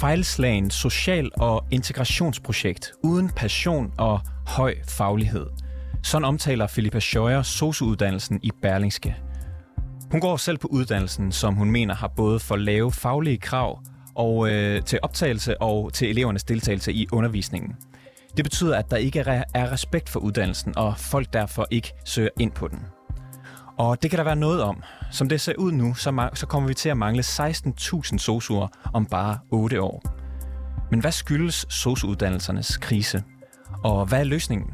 Fejlslagen social- og integrationsprojekt uden passion og høj faglighed. Sådan omtaler Filippa Scheuer sosuuddannelsen i Berlingske. Hun går selv på uddannelsen, som hun mener har både for lave faglige krav og øh, til optagelse og til elevernes deltagelse i undervisningen. Det betyder, at der ikke er respekt for uddannelsen, og folk derfor ikke søger ind på den. Og det kan der være noget om. Som det ser ud nu, så, så kommer vi til at mangle 16.000 sosuer om bare 8 år. Men hvad skyldes sosuuddannelsernes krise? Og hvad er løsningen?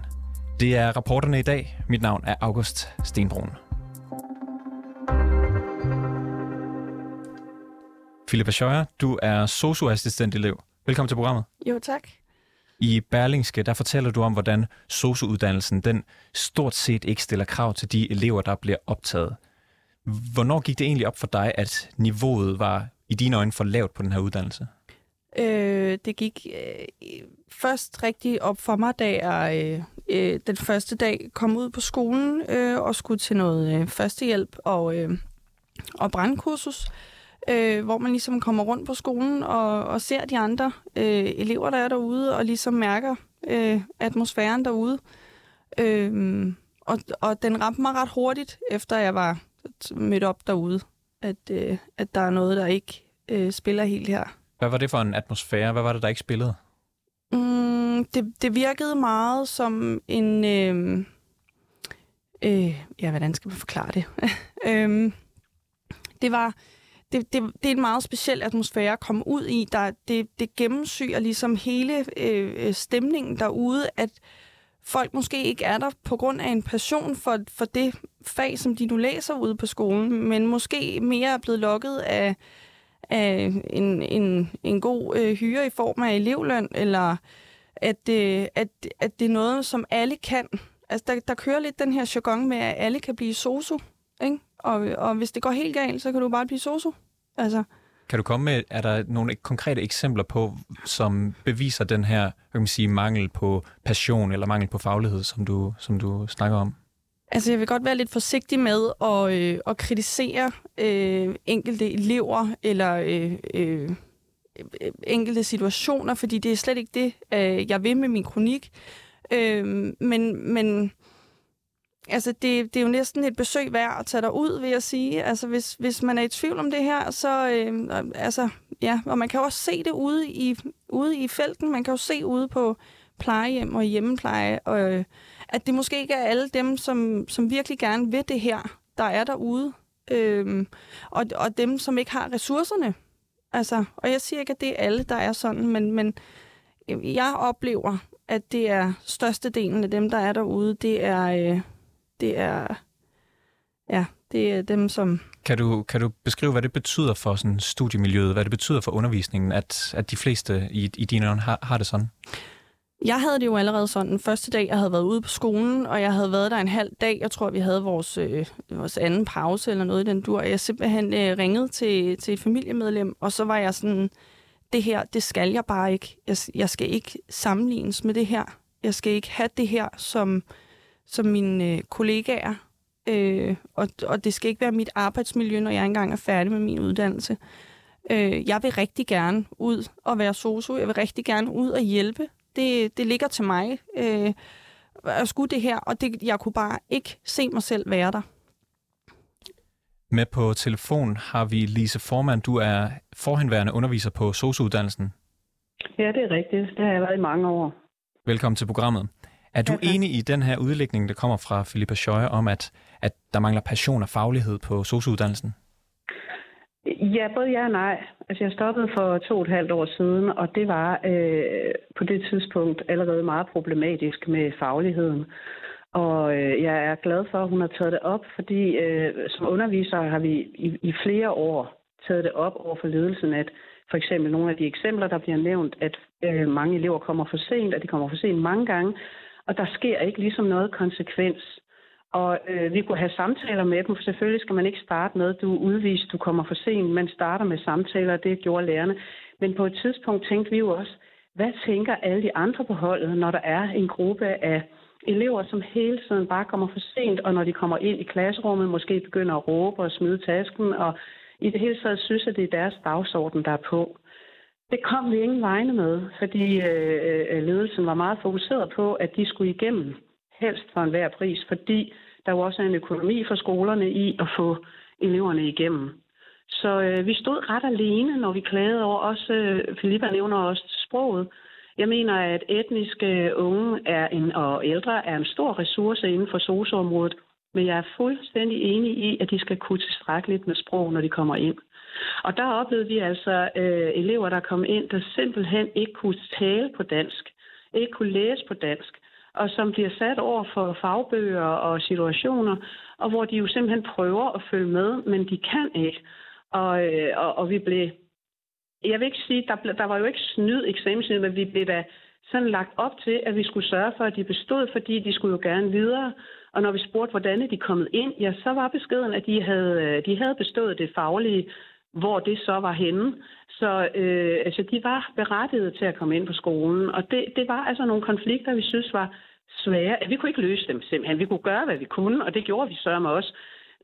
Det er rapporterne i dag. Mit navn er August Stenbrun. Philippa Scheuer, du er sosuassistentelev. elev. Velkommen til programmet. Jo, tak. I Berlingske, der fortæller du om, hvordan sosu-uddannelsen den stort set ikke stiller krav til de elever, der bliver optaget. Hvornår gik det egentlig op for dig, at niveauet var i dine øjne for lavt på den her uddannelse? Øh, det gik øh, først rigtig op for mig, da jeg øh, øh den første dag kom ud på skolen øh, og skulle til noget øh, førstehjælp og, øh, og brandkursus øh, hvor man ligesom kommer rundt på skolen og, og ser de andre øh, elever, der er derude, og ligesom mærker øh, atmosfæren derude. Øh, og, og den ramte mig ret hurtigt, efter jeg var mødt op derude, at, øh, at der er noget, der ikke øh, spiller helt her. Hvad var det for en atmosfære? Hvad var det, der ikke spillede? Mm, det, det virkede meget som en... Øh, øh, ja, hvordan skal man forklare det? øh, det var det, det, det er en meget speciel atmosfære at komme ud i. Der, det, det gennemsyrer ligesom hele øh, stemningen derude, at folk måske ikke er der på grund af en passion for, for det fag, som de nu læser ude på skolen, men måske mere er blevet lukket af, af en, en, en god øh, hyre i form af elevløn, eller at, øh, at, at det er noget, som alle kan. Altså, der, der kører lidt den her jargon med, at alle kan blive sosu, ikke? Og, og hvis det går helt galt, så kan du bare blive sosu. Altså, kan du komme med, er der nogle konkrete eksempler på, som beviser den her kan man sige, mangel på passion eller mangel på faglighed, som du, som du snakker om? Altså, jeg vil godt være lidt forsigtig med at, øh, at kritisere øh, enkelte elever eller øh, øh, enkelte situationer, fordi det er slet ikke det, øh, jeg vil med min kronik. Øh, men, men Altså, det, det er jo næsten et besøg værd at tage dig ud, vil jeg sige. Altså, hvis, hvis man er i tvivl om det her, så... Øh, altså, ja, og man kan også se det ude i, ude i felten. Man kan jo se ude på plejehjem og hjemmepleje, og, øh, at det måske ikke er alle dem, som, som virkelig gerne vil det her, der er derude. Øh, og, og dem, som ikke har ressourcerne. Altså, og jeg siger ikke, at det er alle, der er sådan, men, men jeg oplever, at det er størstedelen af dem, der er derude, det er... Øh, det er, ja, det er dem, som... Kan du, kan du beskrive, hvad det betyder for sådan studiemiljøet, hvad det betyder for undervisningen, at, at de fleste i, i dine øjne har, har det sådan? Jeg havde det jo allerede sådan den første dag, jeg havde været ude på skolen, og jeg havde været der en halv dag. Jeg tror, vi havde vores, øh, vores anden pause eller noget i den dur. Jeg simpelthen øh, ringede til, til et familiemedlem, og så var jeg sådan, det her, det skal jeg bare ikke. Jeg, jeg skal ikke sammenlignes med det her. Jeg skal ikke have det her som som mine øh, kollegaer, øh, og, og det skal ikke være mit arbejdsmiljø, når jeg engang er færdig med min uddannelse. Øh, jeg vil rigtig gerne ud og være sosu. Jeg vil rigtig gerne ud og hjælpe. Det, det ligger til mig øh, at skulle det her, og det, jeg kunne bare ikke se mig selv være der. Med på telefon har vi Lise Formand. Du er forhenværende underviser på SOSU-uddannelsen. Ja, det er rigtigt. Det har jeg været i mange år. Velkommen til programmet. Er du ja, enig i den her udlægning, der kommer fra Philippa Scheuer, om at, at der mangler passion og faglighed på sosuuddannelsen? Ja, både ja og nej. Altså, jeg stoppede for to og et halvt år siden, og det var øh, på det tidspunkt allerede meget problematisk med fagligheden. Og øh, jeg er glad for, at hun har taget det op, fordi øh, som underviser har vi i, i flere år taget det op over for ledelsen, at for eksempel nogle af de eksempler, der bliver nævnt, at øh, mange elever kommer for sent, at de kommer for sent mange gange, og der sker ikke ligesom noget konsekvens. Og øh, vi kunne have samtaler med dem, for selvfølgelig skal man ikke starte med, du er udvist, du kommer for sent. Man starter med samtaler, det gjorde lærerne. Men på et tidspunkt tænkte vi jo også, hvad tænker alle de andre på holdet, når der er en gruppe af elever, som hele tiden bare kommer for sent, og når de kommer ind i klasserummet, måske begynder at råbe og smide tasken, og i det hele taget synes, at det er deres dagsorden, der er på. Det kom vi ingen vegne med, fordi øh, øh, ledelsen var meget fokuseret på, at de skulle igennem, helst for enhver pris, fordi der var også en økonomi for skolerne i at få eleverne igennem. Så øh, vi stod ret alene, når vi klagede over også, øh, Filippa nævner også sproget. Jeg mener, at etniske unge er en, og ældre er en stor ressource inden for socioområdet, men jeg er fuldstændig enig i, at de skal kunne tilstrækkeligt med sprog, når de kommer ind. Og der oplevede vi altså øh, elever, der kom ind, der simpelthen ikke kunne tale på dansk, ikke kunne læse på dansk, og som bliver sat over for fagbøger og situationer, og hvor de jo simpelthen prøver at følge med, men de kan ikke. Og, øh, og, og vi blev... Jeg vil ikke sige, der, der var jo ikke snyd eksamenssnyd, men vi blev da sådan lagt op til, at vi skulle sørge for, at de bestod, fordi de skulle jo gerne videre. Og når vi spurgte, hvordan de kommet ind, ja, så var beskeden, at de havde, øh, de havde bestået det faglige, hvor det så var henne. Så øh, altså, de var berettiget til at komme ind på skolen, og det, det var altså nogle konflikter, vi synes var svære. Vi kunne ikke løse dem simpelthen. Vi kunne gøre, hvad vi kunne, og det gjorde vi sørme også.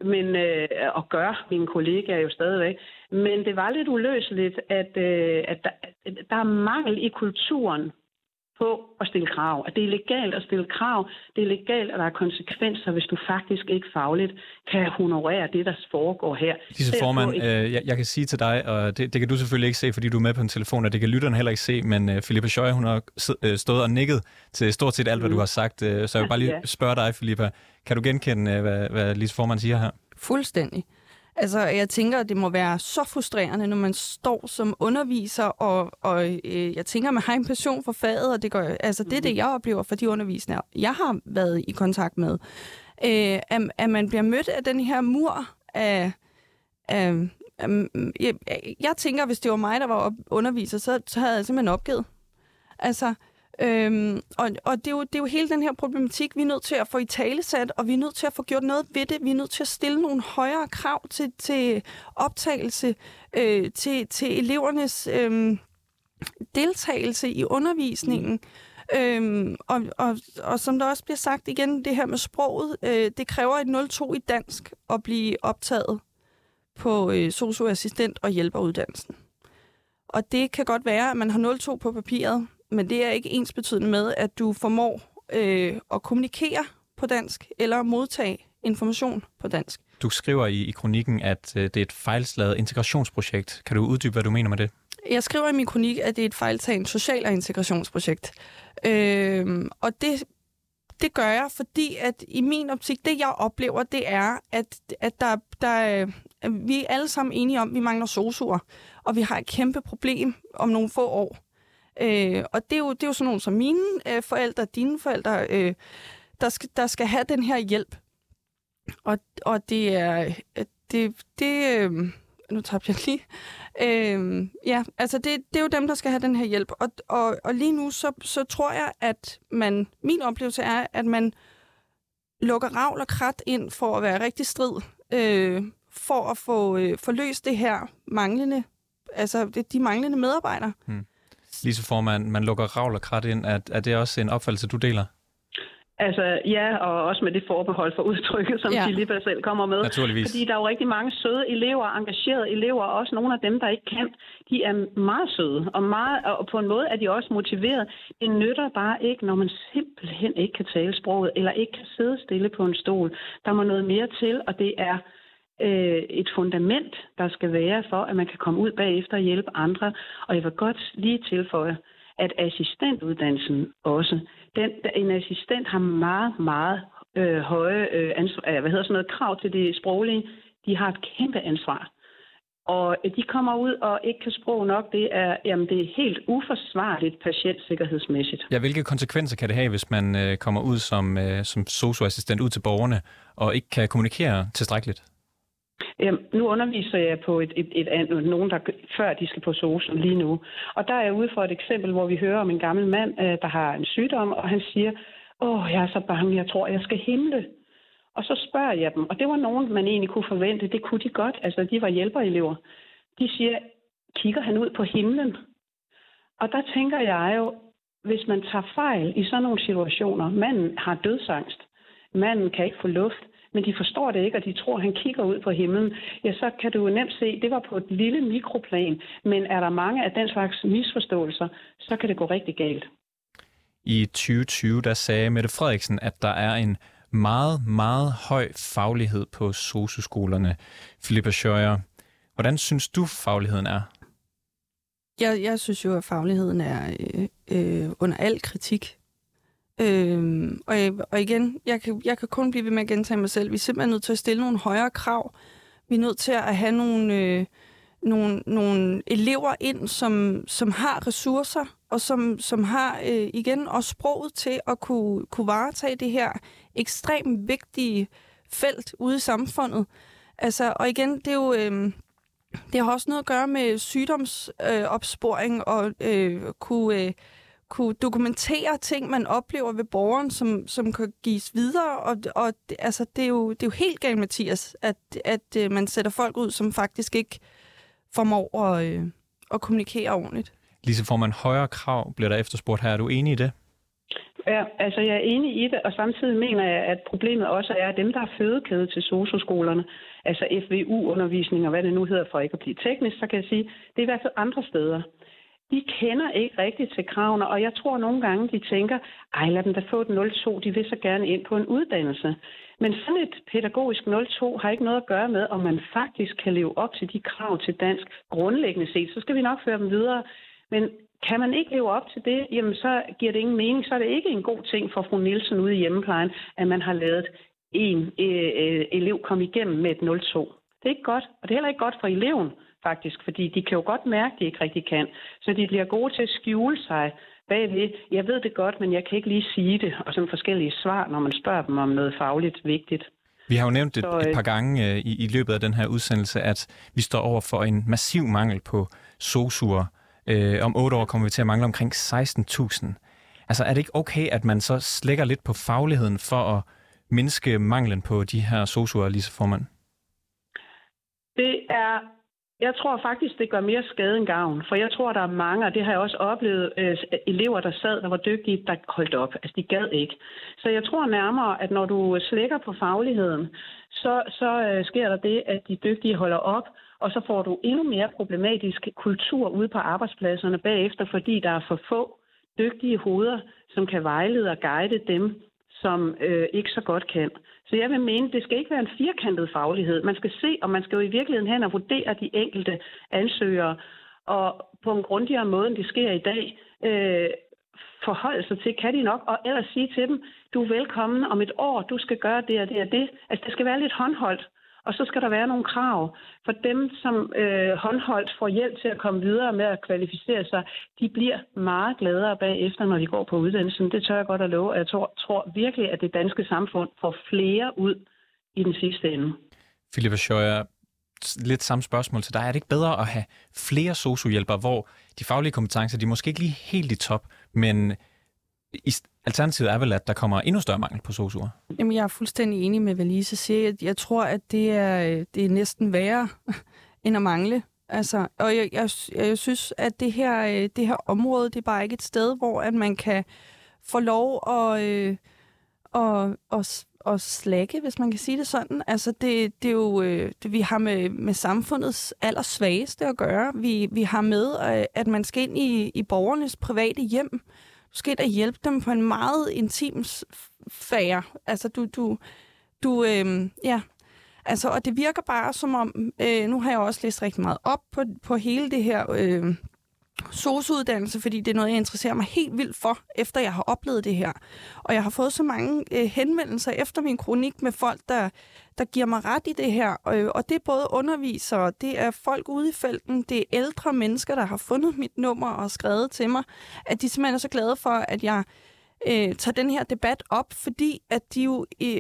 Men, øh, og gør mine kollegaer jo stadigvæk. Men det var lidt uløseligt, at, øh, at der, der er mangel i kulturen på at stille krav. At det er legalt at stille krav. Det er legalt, at der er konsekvenser, hvis du faktisk ikke fagligt kan honorere det, der foregår her. Disse formand, øh, jeg, jeg kan sige til dig, og det, det kan du selvfølgelig ikke se, fordi du er med på en telefon, og det kan lytterne heller ikke se, men uh, Philippa Schøje, hun har øh, stået og nikket til stort set alt, hvad mm. du har sagt. Uh, så jeg vil bare lige spørge dig, Philippa, kan du genkende, uh, hvad, hvad Lise formand siger her? Fuldstændig. Altså, jeg tænker, at det må være så frustrerende, når man står som underviser, og, og øh, jeg tænker, at man har en passion for faget, og det, gør, altså, det er det, jeg oplever for de undervisere, jeg har været i kontakt med. Øh, at, at man bliver mødt af den her mur af... af jeg, jeg tænker, hvis det var mig, der var underviser, så, så havde jeg simpelthen opgivet. Altså, Øhm, og og det, er jo, det er jo hele den her problematik, vi er nødt til at få i talesat, og vi er nødt til at få gjort noget ved det. Vi er nødt til at stille nogle højere krav til, til optagelse, øh, til, til elevernes øh, deltagelse i undervisningen. Øhm, og, og, og som der også bliver sagt igen, det her med sproget, øh, det kræver et 02 i dansk at blive optaget på øh, socioassistent- og hjælperuddannelsen. Og det kan godt være, at man har 02 på papiret, men det er ikke ens betydende med, at du formår øh, at kommunikere på dansk eller modtage information på dansk. Du skriver i, i kronikken, at øh, det er et fejlslaget integrationsprojekt. Kan du uddybe, hvad du mener med det? Jeg skriver i min kronik, at det er et fejltaget social- og integrationsprojekt. Øh, og det, det gør jeg, fordi at i min optik, det jeg oplever, det er, at, at der, der, vi er alle sammen enige om, at vi mangler sosuer, og vi har et kæmpe problem om nogle få år. Øh, og det er, jo, det er jo sådan nogle som mine øh, forældre, dine forældre, øh, der, skal, der skal have den her hjælp. Og, og det er... Øh, det, det, øh, nu tabte jeg lige. Øh, ja, altså det, det er jo dem, der skal have den her hjælp. Og, og, og lige nu, så, så tror jeg, at man... Min oplevelse er, at man lukker ravl og krat ind for at være rigtig strid. Øh, for at få øh, forløst det her manglende... Altså de manglende medarbejdere. Hmm. Lise Formand, man lukker ravl og krat ind. Er, er det også en opfattelse, du deler? Altså ja, og også med det forbehold for udtrykket, som ja. Filippa selv kommer med. Naturligvis. Fordi der er jo rigtig mange søde elever, engagerede elever, og også nogle af dem, der ikke kan. De er meget søde, og, meget, og på en måde er de også motiveret. Det nytter bare ikke, når man simpelthen ikke kan tale sproget, eller ikke kan sidde stille på en stol. Der må noget mere til, og det er øh, et fundament, der skal være for, at man kan komme ud bagefter og hjælpe andre. Og jeg vil godt lige tilføje, at assistentuddannelsen også, den, en assistent har meget, meget øh, høje øh, ansvar, øh, hvad hedder sådan noget, krav til det sproglige. De har et kæmpe ansvar. Og de kommer ud og ikke kan sprog nok. Det er, jamen, det er helt uforsvarligt patientsikkerhedsmæssigt. Ja, hvilke konsekvenser kan det have, hvis man øh, kommer ud som, øh, som socioassistent ud til borgerne og ikke kan kommunikere tilstrækkeligt? Jamen, nu underviser jeg på et, et, et, et, nogen, der før de skal på sosen lige nu. Og der er jeg ude for et eksempel, hvor vi hører om en gammel mand, øh, der har en sygdom, og han siger, åh, jeg er så bange, jeg tror, jeg skal himle. Og så spørger jeg dem, og det var nogen, man egentlig kunne forvente, det kunne de godt, altså de var hjælperelever. De siger, kigger han ud på himlen? Og der tænker jeg jo, hvis man tager fejl i sådan nogle situationer, manden har dødsangst, manden kan ikke få luft, men de forstår det ikke, og de tror, at han kigger ud på himlen, ja, så kan du jo nemt se, det var på et lille mikroplan, men er der mange af den slags misforståelser, så kan det gå rigtig galt. I 2020, der sagde Mette Frederiksen, at der er en meget, meget høj faglighed på SOSU-skolerne. Philippa Scheuer, hvordan synes du, fagligheden er? Jeg, jeg synes jo, at fagligheden er øh, øh, under al kritik. Øhm, og, og igen, jeg kan, jeg kan kun blive ved med at gentage mig selv. Vi er simpelthen nødt til at stille nogle højere krav. Vi er nødt til at have nogle, øh, nogle, nogle elever ind, som, som har ressourcer, og som, som har øh, igen også sproget til at kunne, kunne varetage det her ekstremt vigtige felt ude i samfundet. Altså, og igen, det er jo... Øh, det har også noget at gøre med sygdomsopsporing øh, og øh, kunne, øh, kunne dokumentere ting, man oplever ved borgeren, som, som kan gives videre. Og, og det, altså, det, er jo, det er jo helt galt, Mathias, at, at øh, man sætter folk ud, som faktisk ikke formår at, øh, at kommunikere ordentligt. Lise, får man højere krav, bliver der efterspurgt her. Er du enig i det? Ja, altså jeg er enig i det, og samtidig mener jeg, at problemet også er, at dem, der er fødekæde til socioskolerne, altså FVU-undervisning og hvad det nu hedder for ikke at blive teknisk, så kan jeg sige, det er i hvert fald andre steder. De kender ikke rigtigt til kravene, og jeg tror nogle gange, de tænker, ej lad dem da få et 02, de vil så gerne ind på en uddannelse. Men sådan et pædagogisk 02 har ikke noget at gøre med, om man faktisk kan leve op til de krav til dansk grundlæggende set. Så skal vi nok føre dem videre. Men kan man ikke leve op til det, jamen så giver det ingen mening. Så er det ikke en god ting for fru Nielsen ude i hjemmeplejen, at man har lavet en øh, øh elev komme igennem med et 02. Det er ikke godt, og det er heller ikke godt for eleven faktisk, fordi de kan jo godt mærke, at de ikke rigtig kan. Så de bliver gode til at skjule sig bagved. Jeg ved det godt, men jeg kan ikke lige sige det, og sådan forskellige svar, når man spørger dem om noget fagligt vigtigt. Vi har jo nævnt et, et par gange øh, i, i løbet af den her udsendelse, at vi står over for en massiv mangel på sosuer Øh, om otte år kommer vi til at mangle omkring 16.000. Altså er det ikke okay, at man så slækker lidt på fagligheden for at mindske manglen på de her sosuer, Lise Formand? Jeg tror faktisk, det gør mere skade end gavn, for jeg tror, der er mange, og det har jeg også oplevet, øh, elever, der sad, der var dygtige, der holdt op. Altså, de gad ikke. Så jeg tror nærmere, at når du slækker på fagligheden, så, så øh, sker der det, at de dygtige holder op, og så får du endnu mere problematisk kultur ude på arbejdspladserne bagefter, fordi der er for få dygtige hoveder, som kan vejlede og guide dem, som øh, ikke så godt kan. Så jeg vil mene, det skal ikke være en firkantet faglighed. Man skal se, og man skal jo i virkeligheden hen og vurdere de enkelte ansøgere, og på en grundigere måde, end det sker i dag, øh, forholde sig til, kan de nok, og ellers sige til dem, du er velkommen om et år, du skal gøre det og det og det. Altså, det skal være lidt håndholdt. Og så skal der være nogle krav. For dem, som øh, håndholdt får hjælp til at komme videre med at kvalificere sig, de bliver meget gladere bagefter, når de går på uddannelsen. Det tør jeg godt at love. Jeg tror, tror virkelig, at det danske samfund får flere ud i den sidste ende. Philippa Scheuer, lidt samme spørgsmål til dig. Er det ikke bedre at have flere sociohjælpere, hvor de faglige kompetencer, de er måske ikke lige helt i top, men Alternativet er vel, at der kommer endnu større mangel på sosuer? Jamen, jeg er fuldstændig enig med, hvad Lise siger. Jeg tror, at det er, det er næsten værre end at mangle. Altså, og jeg, jeg, jeg synes, at det her, øh, det her område, det er bare ikke et sted, hvor at man kan få lov at, øh, at, at, at slække, hvis man kan sige det sådan. Altså, det, det er jo, øh, det, vi har med, med samfundets allersvageste at gøre. Vi, vi har med, øh, at man skal ind i, i borgernes private hjem, Øh, Måske der hjælpe dem på en meget intim sfære. Altså, du, du, du øh, ja, altså, og det virker bare som om, øh, nu har jeg også læst rigtig meget op på, på hele det her øh, sosuddannelse, fordi det er noget, jeg interesserer mig helt vildt for, efter jeg har oplevet det her. Og jeg har fået så mange øh, henvendelser efter min kronik med folk, der, der giver mig ret i det her. Og, øh, og det er både undervisere, det er folk ude i felten, det er ældre mennesker, der har fundet mit nummer og skrevet til mig, at de simpelthen er så glade for, at jeg øh, tager den her debat op, fordi at de jo... Øh,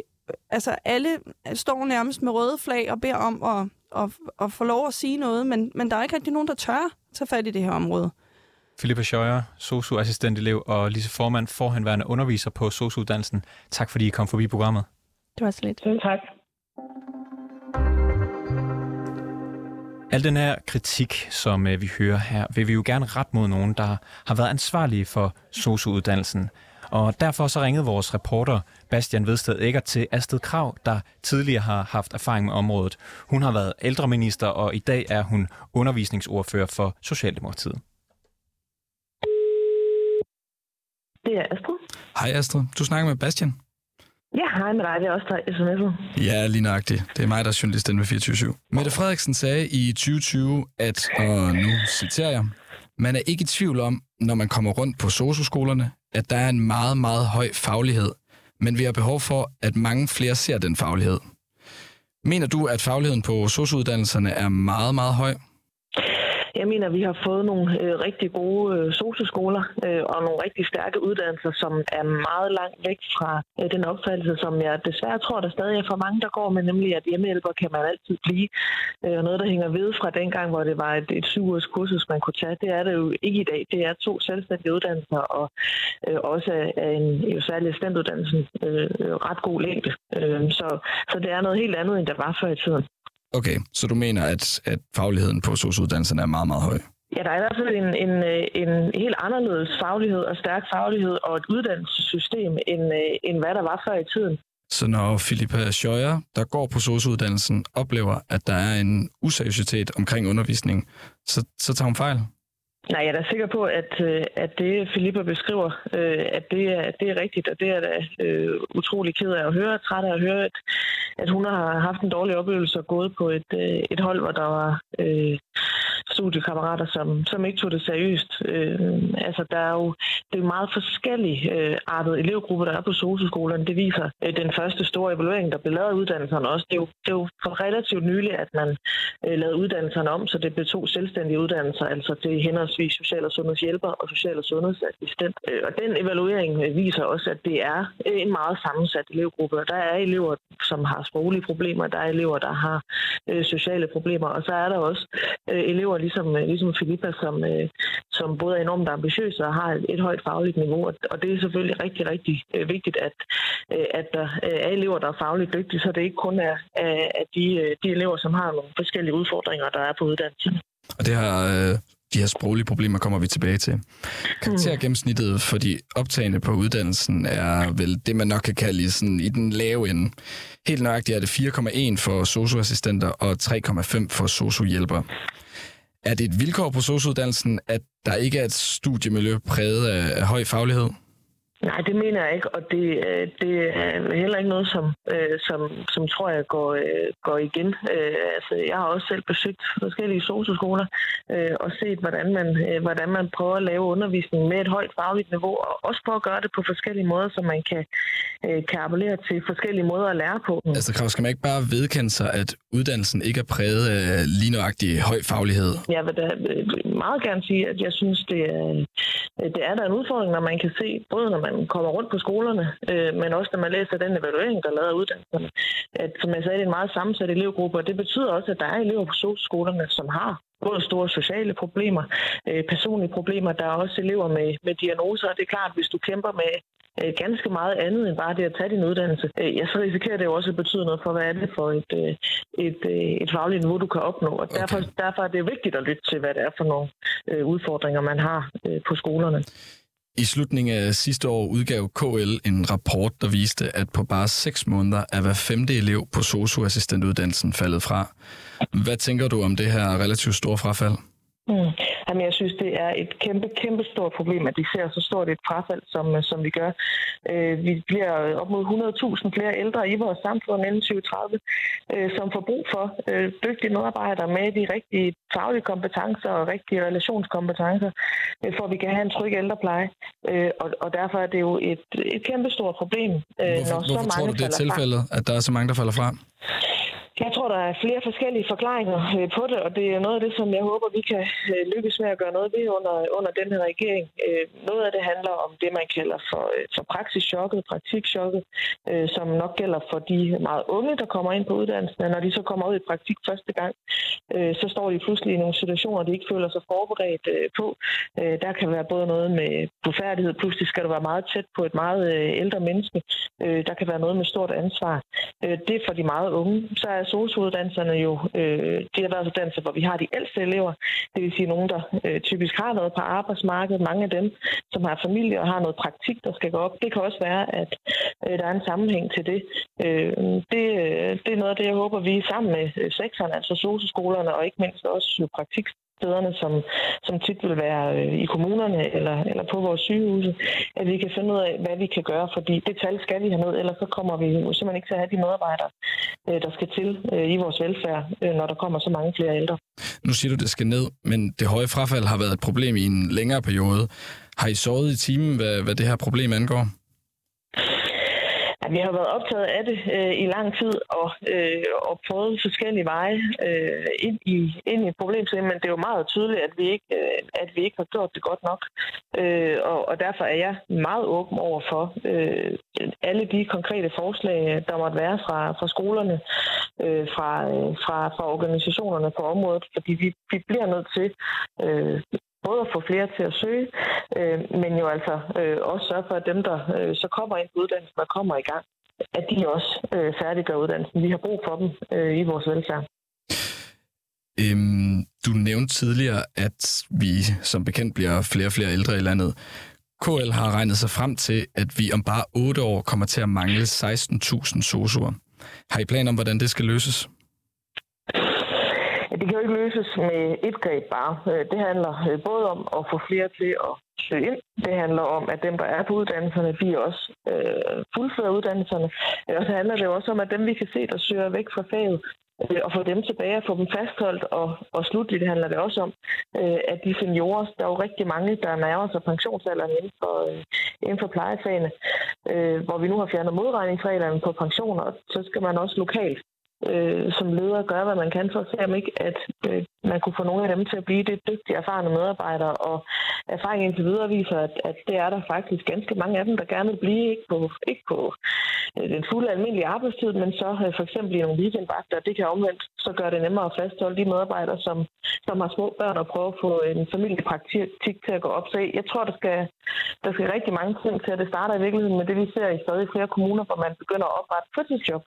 altså alle står nærmest med røde flag og beder om at, at, at få lov at sige noget, men, men der er ikke rigtig nogen, der tør tage fat i det her område. Philippa Scheuer, SOSU-assistentelev og Lise Formand, forhenværende underviser på SOSU-uddannelsen. Tak fordi I kom forbi programmet. Det var så lidt. Tak. Al den her kritik, som øh, vi hører her, vil vi jo gerne ret mod nogen, der har været ansvarlige for SOSU-uddannelsen. Og derfor så ringede vores reporter Bastian Vedsted Ægger til Astrid Krav, der tidligere har haft erfaring med området. Hun har været ældreminister, og i dag er hun undervisningsordfører for Socialdemokratiet. Det er Astrid. Hej Astrid, du snakker med Bastian. Ja, hej med dig. Det er også dig, sms'et. Ja, lige nøjagtigt. Det er mig, der er journalist ved 24 Mette Frederiksen sagde i 2020, at, og nu citerer jeg, man er ikke i tvivl om, når man kommer rundt på socioskolerne, at der er en meget, meget høj faglighed, men vi har behov for, at mange flere ser den faglighed. Mener du, at fagligheden på sociouddannelserne er meget, meget høj? Jeg mener, at vi har fået nogle øh, rigtig gode øh, socioskoler øh, og nogle rigtig stærke uddannelser, som er meget langt væk fra øh, den opfattelse, som jeg desværre tror, der stadig er for mange, der går med, nemlig at hjemmehjælper kan man altid blive. Øh, og noget, der hænger ved fra dengang, hvor det var et, et syv års kursus, man kunne tage, det er det jo ikke i dag. Det er to selvstændige uddannelser, og øh, også af en jo særlig assistentuddannelse øh, ret god længde. Øh, så, så det er noget helt andet, end der var før i tiden. Okay, så du mener, at, at fagligheden på sosuddannelserne er meget, meget høj? Ja, der er i hvert fald en, en, en helt anderledes faglighed og stærk faglighed og et uddannelsessystem, end, end hvad der var før i tiden. Så når Philippa Scheuer, der går på sosuddannelsen, oplever, at der er en useriøsitet omkring undervisning, så, så tager hun fejl? Nej, jeg er da sikker på, at, øh, at det, Filippa beskriver, øh, at det er, det er rigtigt, og det er da øh, utrolig ked af at høre, træt af at høre, at, at hun har haft en dårlig oplevelse og gået på et, øh, et hold, hvor der var øh, studiekammerater, som, som ikke tog det seriøst. Øh, altså, der er jo det er meget forskellige øh, artede elevgrupper, der er på socioskolerne. Det viser øh, den første store evaluering, der blev lavet af uddannelserne også. Det er jo, det er jo for relativt nylig, at man øh, lavede uddannelserne om, så det blev to selvstændige uddannelser, altså til henholdsvis social- og sundhedshjælper og social- og sundhedsassistent. Øh, og den evaluering øh, viser også, at det er øh, en meget sammensat elevgruppe. og Der er elever, som har sproglige problemer, der er elever, der har øh, sociale problemer, og så er der også øh, elever ligesom, øh, ligesom Filippa, som, øh, som både er enormt ambitiøse og har et, et højt fagligt niveau. Og det er selvfølgelig rigtig, rigtig øh, vigtigt, at, øh, at der øh, er elever, der er fagligt dygtige, så det ikke kun er at de, de elever, som har nogle forskellige udfordringer, der er på uddannelsen. Og det har øh, de her sproglige problemer kommer vi tilbage til. Karaktergennemsnittet for de optagende på uddannelsen er vel det, man nok kan kalde sådan, i den lave ende. Helt nøjagtigt er det 4,1 for socioassistenter og 3,5 for sociohjælpere. Er det et vilkår på sociouddannelsen, at der ikke er et studiemiljø præget af høj faglighed? Nej, det mener jeg ikke, og det, øh, det er heller ikke noget, som, øh, som, som tror jeg går, øh, går igen. Altså, jeg har også selv besøgt forskellige socioskoler og set, hvordan man, hvordan man prøver at lave undervisning med et højt fagligt niveau, og også prøve at gøre det på forskellige måder, så man kan, kan appellere til forskellige måder at lære på. Altså, Krav, skal man ikke bare vedkende sig, at uddannelsen ikke er præget af lige nøjagtig høj faglighed? Jeg vil da meget gerne sige, at jeg synes, det er, øh, det er der en udfordring, når man kan se, både når man man kommer rundt på skolerne, øh, men også når man læser den evaluering, der er lavet af uddannelserne, at som jeg sagde, det er en meget sammensat elevgruppe, og det betyder også, at der er elever på skolerne, som har både store sociale problemer, øh, personlige problemer. Der er også elever med, med diagnoser, og det er klart, at hvis du kæmper med øh, ganske meget andet end bare det at tage din uddannelse, øh, ja, så risikerer det jo også at betyde noget for, hvad er det for et, øh, et, øh, et fagligt niveau, du kan opnå. Og okay. derfor, derfor er det vigtigt at lytte til, hvad det er for nogle øh, udfordringer, man har øh, på skolerne. I slutningen af sidste år udgav KL en rapport, der viste, at på bare 6 måneder er hver femte elev på SOSU-assistentuddannelsen faldet fra. Hvad tænker du om det her relativt store frafald? Mm. Jamen, jeg synes, det er et kæmpe, kæmpe stort problem, at vi ser så stort et frafald, som, øh, som vi gør. Øh, vi bliver op mod 100.000 flere ældre i vores samfund inden 2030, øh, som får brug for øh, dygtige medarbejdere med de rigtige faglige kompetencer og rigtige relationskompetencer, øh, for at vi kan have en tryg ældrepleje. Øh, og, og derfor er det jo et, et kæmpe stort problem, øh, hvorfor, når så hvorfor mange tror du, det er tilfældet, at der er så mange, der falder fra? Jeg tror, der er flere forskellige forklaringer øh, på det, og det er noget af det, som jeg håber, vi kan øh, lykkes med at gøre noget ved under, under den her regering. Øh, noget af det handler om det, man kalder for, for praksischokket, praktikchokket, som nok gælder for de meget unge, der kommer ind på uddannelsen. Når de så kommer ud i praktik første gang, så står de pludselig i nogle situationer, de ikke føler sig forberedt på. Der kan være både noget med befærdighed, pludselig skal du være meget tæt på et meget ældre menneske. Der kan være noget med stort ansvar. Det er for de meget unge. Så er SOSU-uddannelserne jo øh, de erhvervsuddannelser, hvor vi har de ældste elever. Det vil sige nogen, der øh, typisk har været på arbejdsmarkedet. Mange af dem, som har familie og har noget praktik, der skal gå op. Det kan også være, at øh, der er en sammenhæng til det. Øh, det. Øh, det er noget af det, jeg håber, vi sammen med øh, sektoren, altså SOSU-skolerne og ikke mindst også praktik stederne, som, som tit vil være øh, i kommunerne eller, eller på vores sygehuse, at vi kan finde ud af, hvad vi kan gøre, fordi det tal skal vi have ned, ellers så kommer vi jo simpelthen ikke til at have de medarbejdere, Øh, der skal til øh, i vores velfærd, øh, når der kommer så mange flere ældre. Nu siger du, det skal ned, men det høje frafald har været et problem i en længere periode. Har I sovet i timen, hvad, hvad det her problem angår? Vi har været optaget af det øh, i lang tid og, øh, og prøvet forskellige veje øh, ind, i, ind i problemstillingen, men det er jo meget tydeligt, at vi ikke, øh, at vi ikke har gjort det godt nok. Øh, og, og derfor er jeg meget åben over for øh, alle de konkrete forslag, der måtte være fra, fra skolerne, øh, fra, øh, fra, fra organisationerne på området, fordi vi, vi bliver nødt til øh, både at få flere til at søge, øh, men jo altså øh, også sørge for, at dem, der øh, så kommer ind på uddannelsen og kommer i gang, at de også øh, færdiggør uddannelsen. Vi har brug for dem øh, i vores velfærd. Øhm, du nævnte tidligere, at vi som bekendt bliver flere og flere ældre i landet. KL har regnet sig frem til, at vi om bare 8 år kommer til at mangle 16.000 sosuer. Har I plan om, hvordan det skal løses? Det kan jo ikke løses med et greb bare. Øh, det handler øh, både om at få flere til at søge ind. Det handler om, at dem, der er på uddannelserne, de også øh, fuldfører uddannelserne. Øh, og så handler det også om, at dem, vi kan se, der søger væk fra faget, øh, og få dem tilbage og få dem fastholdt. Og, og slutligt handler det også om, øh, at de seniorer, der er jo rigtig mange, der nærmer sig pensionsalderen inden for, øh, inden for plejefagene, øh, hvor vi nu har fjernet modregningsreglerne på pensioner, så skal man også lokalt øh, som leder gøre, hvad man kan for at se, om ikke at øh, man kunne få nogle af dem til at blive det dygtige, erfarne medarbejdere. Og erfaringen indtil videre viser, at, at det er der faktisk ganske mange af dem, der gerne vil blive ikke på, ikke på øh, den fulde almindelige arbejdstid, men så øh, for eksempel i nogle weekendvagter. Det kan omvendt så gør det nemmere at fastholde de medarbejdere, som, som har små børn og prøve at få en familiepraktik til at gå op. Så jeg tror, der skal, der skal rigtig mange ting til, at det starter i virkeligheden med det, vi ser i stadig flere kommuner, hvor man begynder at oprette fritidsjob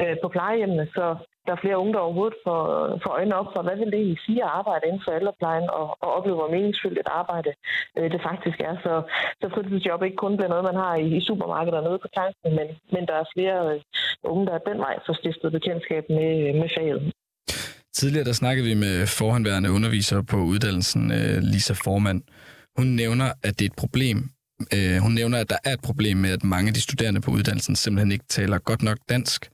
øh, på plejehjemmene. Så der er flere unge, der overhovedet får, får øjnene op for, hvad vil det egentlig sige at arbejde inden for ældreplejen og, og opleve, hvor meningsfyldt et arbejde øh, det faktisk er. Så, så fritidsjob ikke kun bliver noget, man har i, i supermarkedet og nede på tanken, men, men der er flere øh, unge, der den vej får stiftet bekendtskab med, øh, med faget. Tidligere der snakkede vi med forhåndværende undervisere på uddannelsen, øh, Lisa Formand. Hun nævner, at det er et problem. Øh, hun nævner, at der er et problem med, at mange af de studerende på uddannelsen simpelthen ikke taler godt nok dansk.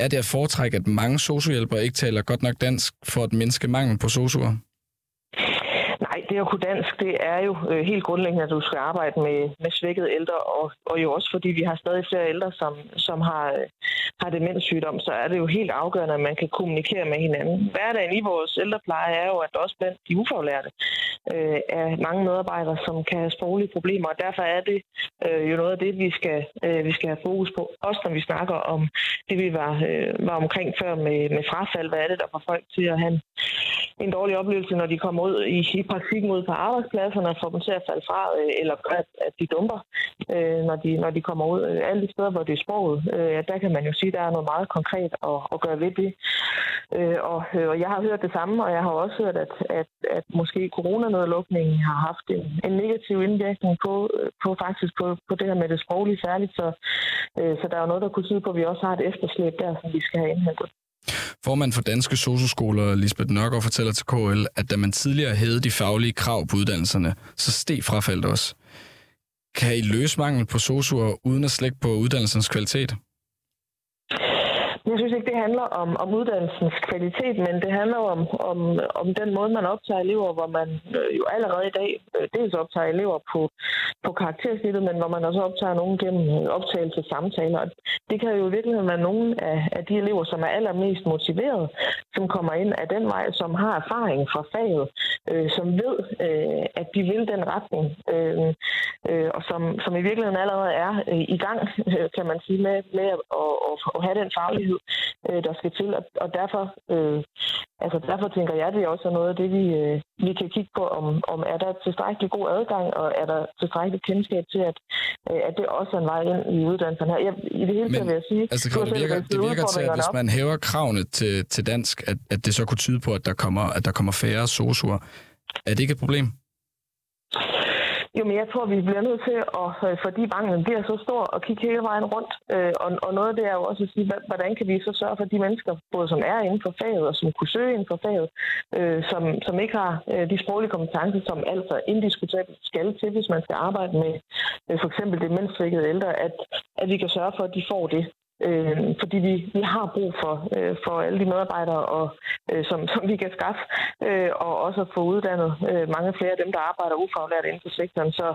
Er det at foretrække, at mange sociohjælpere ikke taler godt nok dansk for at mindske mangel på sosuer? Det at kunne dansk, det er jo øh, helt grundlæggende, at du skal arbejde med, med svækkede ældre, og, og jo også fordi vi har stadig flere ældre, som, som har, øh, har demenssygdom, så er det jo helt afgørende, at man kan kommunikere med hinanden. Hverdagen i vores ældrepleje er jo, at også blandt de ufaglærte øh, er mange medarbejdere, som kan have sproglige problemer, og derfor er det øh, jo noget af det, vi skal, øh, vi skal have fokus på. Også når vi snakker om det, vi var, øh, var omkring før med, med frafald. Hvad er det, der får folk til at have en, en dårlig oplevelse, når de kommer ud i, i praktikken ud på arbejdspladserne og får dem til at falde fra, øh, eller at, at de dumper, øh, når, de, når de kommer ud. Øh, alle de steder, hvor det er sproget, øh, der kan man jo sige, at der er noget meget konkret at, at gøre ved det. Øh, og, øh, og jeg har hørt det samme, og jeg har også hørt, at, at, at måske coronanedlukningen har haft en, en negativ indvirkning på, øh, på faktisk på, på det her med det sproglige særligt. Så, øh, så der er jo noget, der kunne tyde på, at vi også har et efterslæb der, som vi skal have indhentet. Formand for Danske Socioskoler, Lisbeth Nørgaard, fortæller til KL, at da man tidligere hævede de faglige krav på uddannelserne, så steg frafaldet også. Kan I løse mangel på sosuer uden at slække på uddannelsens kvalitet? Jeg synes ikke, det handler om, om uddannelsens kvalitet, men det handler om, om, om den måde, man optager elever, hvor man øh, jo allerede i dag øh, dels optager elever på, på karaktersnittet, men hvor man også optager nogen gennem øh, optagelse samtaler. Det kan jo i virkeligheden være nogle af, af de elever, som er allermest motiveret, som kommer ind af den vej, som har erfaring fra faget, øh, som ved, øh, at de vil den retning, øh, øh, og som, som i virkeligheden allerede er øh, i gang, øh, kan man sige, med, med at, at, at have den faglighed faglighed, øh, der skal til. Og, og derfor, øh, altså derfor tænker jeg, det er også noget af det, vi, øh, vi kan kigge på, om, om er der tilstrækkelig god adgang, og er der tilstrækkelig kendskab til, at, øh, at det også er en vej ind i uddannelsen her. Jeg, I det hele taget vil jeg sige... Altså, det, virker, det virker til, at hvis man hæver kravene til, til dansk, at, at det så kunne tyde på, at der kommer, at der kommer færre sosuer. Er det ikke et problem? Jo, men jeg tror, vi bliver nødt til, at, øh, fordi manglen bliver så stor, at kigge hele vejen rundt. Øh, og, og noget af det er jo også at sige, hvordan kan vi så sørge for, de mennesker, både som er inden for faget og som kunne søge inden for faget, øh, som, som ikke har øh, de sproglige kompetencer, som altså indiskutabelt skal til, hvis man skal arbejde med for eksempel demensvækkede ældre, at, at vi kan sørge for, at de får det. Øh, fordi vi, vi har brug for, øh, for alle de medarbejdere, og, øh, som, som vi kan skaffe, øh, og også at få uddannet øh, mange flere af dem, der arbejder ufaglært inden for sektoren. Så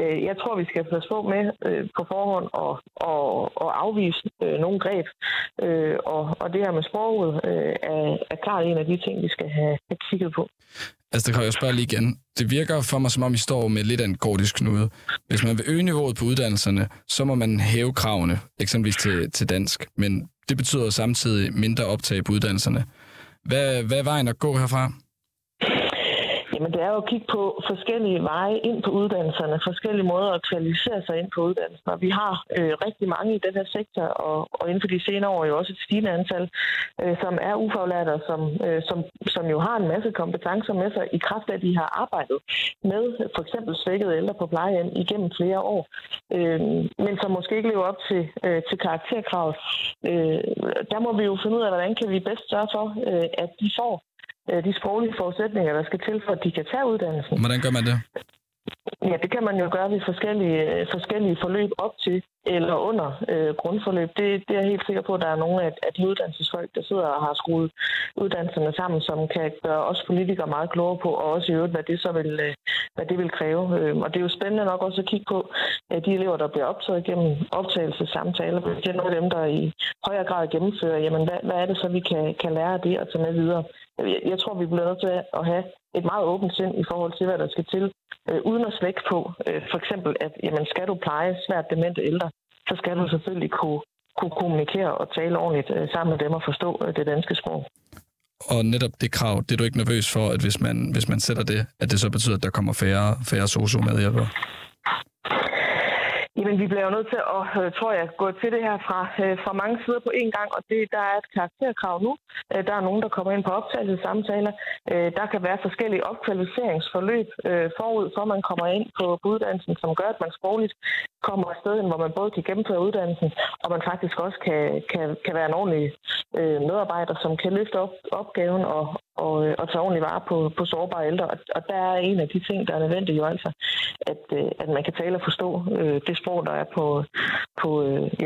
øh, jeg tror, vi skal passe på med øh, på forhånd og, og, og afvise øh, nogle greb. Øh, og, og det her med sproget øh, er, er klart en af de ting, vi skal have, have kigget på. Altså, det kan jeg spørge lige igen. Det virker for mig, som om I står med lidt af en gordisk knude. Hvis man vil øge niveauet på uddannelserne, så må man hæve kravene, eksempelvis til, til dansk. Men det betyder samtidig mindre optag på uddannelserne. Hvad, hvad er vejen at gå herfra? Jamen, det er jo at kigge på forskellige veje ind på uddannelserne, forskellige måder at kvalificere sig ind på uddannelserne. Vi har øh, rigtig mange i den her sektor, og, og inden for de senere år jo også et stigende antal, øh, som er ufaglærte, som, øh, som, som jo har en masse kompetencer med sig i kraft af, at de har arbejdet med for eksempel svækkede ældre på plejehjem igennem flere år, øh, men som måske ikke lever op til, øh, til karakterkravet. Øh, der må vi jo finde ud af, hvordan kan vi bedst sørge for, øh, at de får Øh, de sproglige forudsætninger, der skal til, for at de kan tage uddannelsen. Hvordan gør man det? Ja, det kan man jo gøre ved forskellige, øh, forskellige forløb op til eller under øh, grundforløb. Det, det er jeg helt sikker på, at der er nogle af, af de uddannelsesfolk, der sidder og har skruet uddannelserne sammen, som kan gøre os politikere meget klogere på, og også i øvrigt, hvad det så vil, øh, hvad det vil kræve. Øh, og det er jo spændende nok også at kigge på, at de elever, der bliver optaget gennem optagelsessamtaler, det er nogle af dem, der i højere grad gennemfører, jamen hvad, hvad er det så, vi kan, kan lære af det og tage med videre. Jeg, jeg tror, vi bliver nødt til at have et meget åbent sind i forhold til, hvad der skal til, øh, uden at slække på. Øh, for eksempel, at jamen, skal du pleje svært demente ældre, så skal du selvfølgelig kunne, kunne kommunikere og tale ordentligt øh, sammen med dem og forstå øh, det danske sprog. Og netop det krav, det er du ikke nervøs for, at hvis man, hvis man sætter det, at det så betyder, at der kommer færre, færre sosu-medhjælpere? Jamen, vi bliver jo nødt til at, øh, tror jeg, gå til det her fra, øh, fra mange sider på én gang, og det, der er et karakterkrav nu. Øh, der er nogen, der kommer ind på optagelsessamtaler. Der kan være forskellige opkvalificeringsforløb forud, for man kommer ind på, på uddannelsen, som gør, at man sprogligt kommer afsted, hvor man både kan gennemføre uddannelsen, og man faktisk også kan, kan, kan være en ordentlig medarbejder, som kan løfte op, opgaven og, og, øh, og tage ordentligt vare på, på sårbare ældre. Og, og der er en af de ting, der er nødvendigt jo altså, at, øh, at man kan tale og forstå øh, det sprog, der er på, på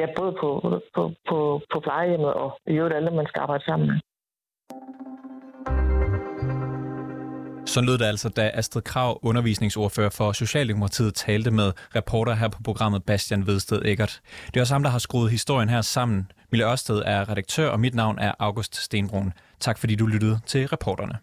ja, både på, på, på, på plejehjemmet og i øvrigt alle, man skal arbejde sammen med. Så lød det altså, da Astrid Krav, undervisningsordfører for Socialdemokratiet, talte med reporter her på programmet Bastian Vedsted Eggert. Det er også ham, der har skruet historien her sammen. Mille Ørsted er redaktør, og mit navn er August Stenbrun. Tak fordi du lyttede til reporterne.